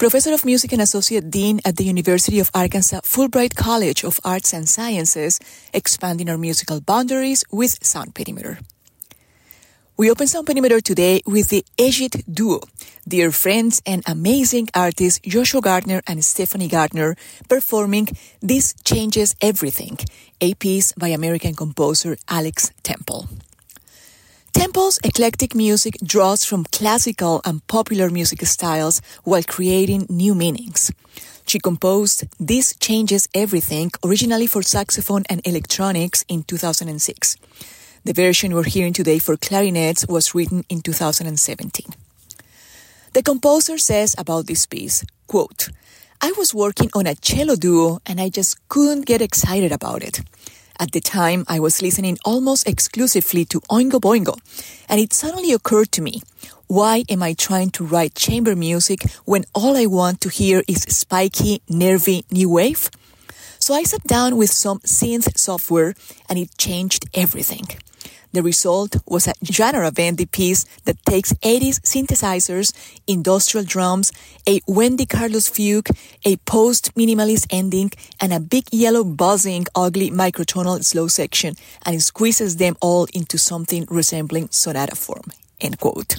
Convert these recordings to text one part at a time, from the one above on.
Professor of Music and Associate Dean at the University of Arkansas Fulbright College of Arts and Sciences, expanding our musical boundaries with Sound Perimeter. We open Sound Perimeter today with the Egide duo, dear friends and amazing artists Joshua Gardner and Stephanie Gardner performing This Changes Everything, a piece by American composer Alex Temple. Temple's eclectic music draws from classical and popular music styles while creating new meanings. She composed This Changes Everything originally for saxophone and electronics in 2006. The version we're hearing today for clarinets was written in 2017. The composer says about this piece, quote, I was working on a cello duo and I just couldn't get excited about it. At the time, I was listening almost exclusively to Oingo Boingo, and it suddenly occurred to me, why am I trying to write chamber music when all I want to hear is spiky, nervy new wave? So I sat down with some synth software and it changed everything. The result was a genre bendy piece that takes 80s synthesizers, industrial drums, a Wendy Carlos fugue, a post-minimalist ending, and a big yellow buzzing ugly microtonal slow section, and it squeezes them all into something resembling sonata form. End quote.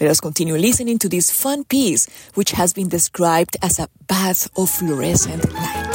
Let us continue listening to this fun piece, which has been described as a bath of fluorescent light.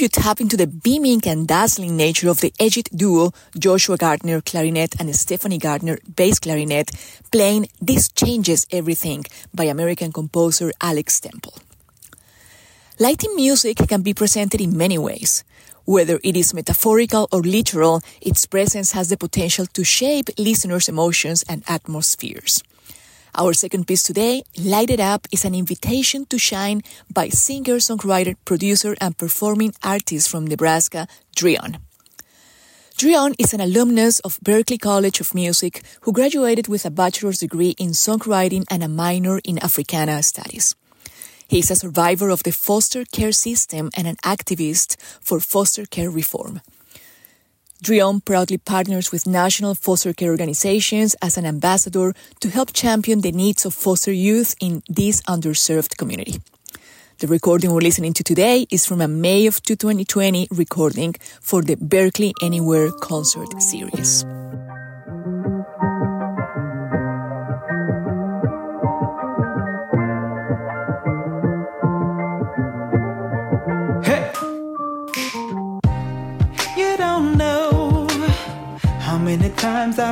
You tap into the beaming and dazzling nature of the Egide duo Joshua Gardner clarinet and Stephanie Gardner bass clarinet playing This Changes Everything by American composer Alex Temple. Lighting music can be presented in many ways. Whether it is metaphorical or literal, its presence has the potential to shape listeners' emotions and atmospheres. Our second piece today, Light It Up, is an invitation to shine by singer, songwriter, producer, and performing artist from Nebraska, Dreion. Dreion is an alumnus of Berklee College of Music who graduated with a bachelor's degree in songwriting and a minor in Africana studies. He is a survivor of the foster care system and an activist for foster care reform. Dreion proudly partners with national foster care organizations as an ambassador to help champion the needs of foster youth in this underserved community. The recording we're listening to today is from a May of 2020 recording for the Berklee Anywhere concert series.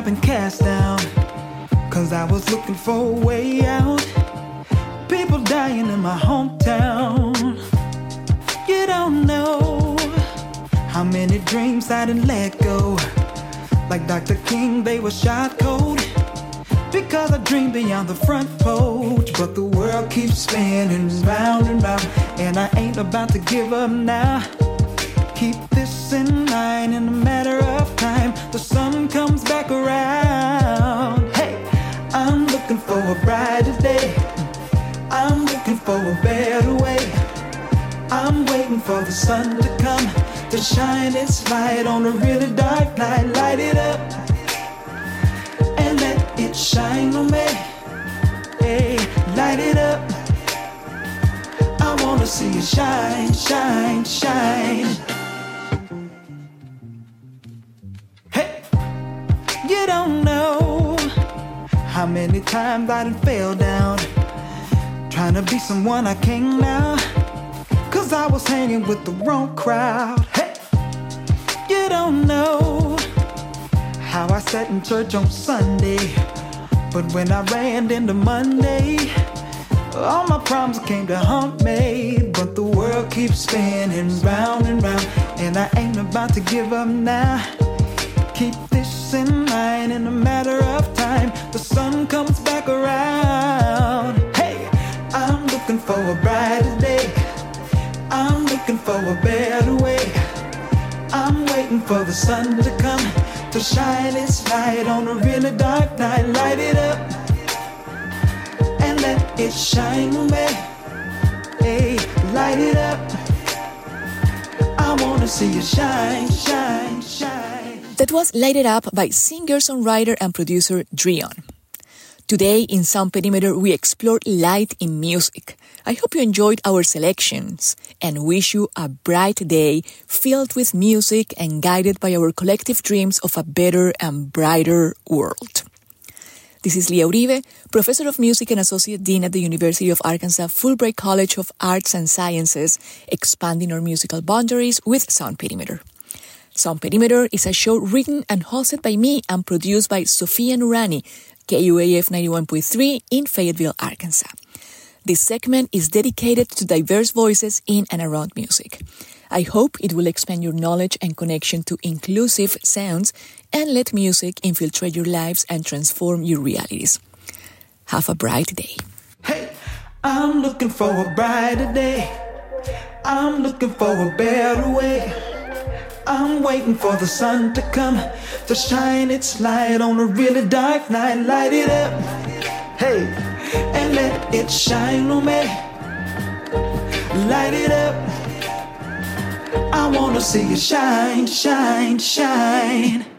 Been cast down. Cause I was looking for a way out. People dying in my hometown. You don't know how many dreams I didn't let go. Like Dr. King, they were shot cold. Because I dreamed beyond the front porch. But the world keeps spinning round and round. And I ain't about to give up now. Keep this in mind in a matter of. The sun comes back around. Hey, I'm looking for a brighter day. I'm looking for a better way. I'm waiting for the sun to come to shine its light on a really dark night. Light it up and let it shine on me. Hey, light it up. I wanna see it shine, shine, shine. You don't know how many times I done fell down. Trying to be someone I can't now. Cause I was hanging with the wrong crowd. Hey, you don't know how I sat in church on Sunday. But when I ran into Monday, all my problems came to haunt me. But the world keeps spinning round and round. And I ain't about to give up now. Keep in mind in a matter of time. The sun comes back around. Hey, I'm looking for a brighter day. I'm looking for a better way. I'm waiting for the sun to come to shine its light on a really dark night. Light it up and let it shine me. Hey, light it up. I wanna see you shine, shine, shine. That was Light It Up by singer, songwriter, and producer Dreion. Today in Sound Perimeter, we explore light in music. I hope you enjoyed our selections and wish you a bright day filled with music and guided by our collective dreams of a better and brighter world. This is Lia Uribe, Professor of Music and Associate Dean at the University of Arkansas Fulbright College of Arts and Sciences, expanding our musical boundaries with Sound Perimeter. Sound Perimeter is a show written and hosted by me and produced by Sofia Nurani, KUAF 91.3 in Fayetteville, Arkansas. This segment is dedicated to diverse voices in and around music. I hope it will expand your knowledge and connection to inclusive sounds and let music infiltrate your lives and transform your realities. Have a bright day. Hey, I'm looking for a brighter day. I'm looking for a better way. I'm waiting for the sun to come to shine its light on a really dark night. Light it up, hey, and let it shine on me. Light it up. I wanna see you shine, shine, shine.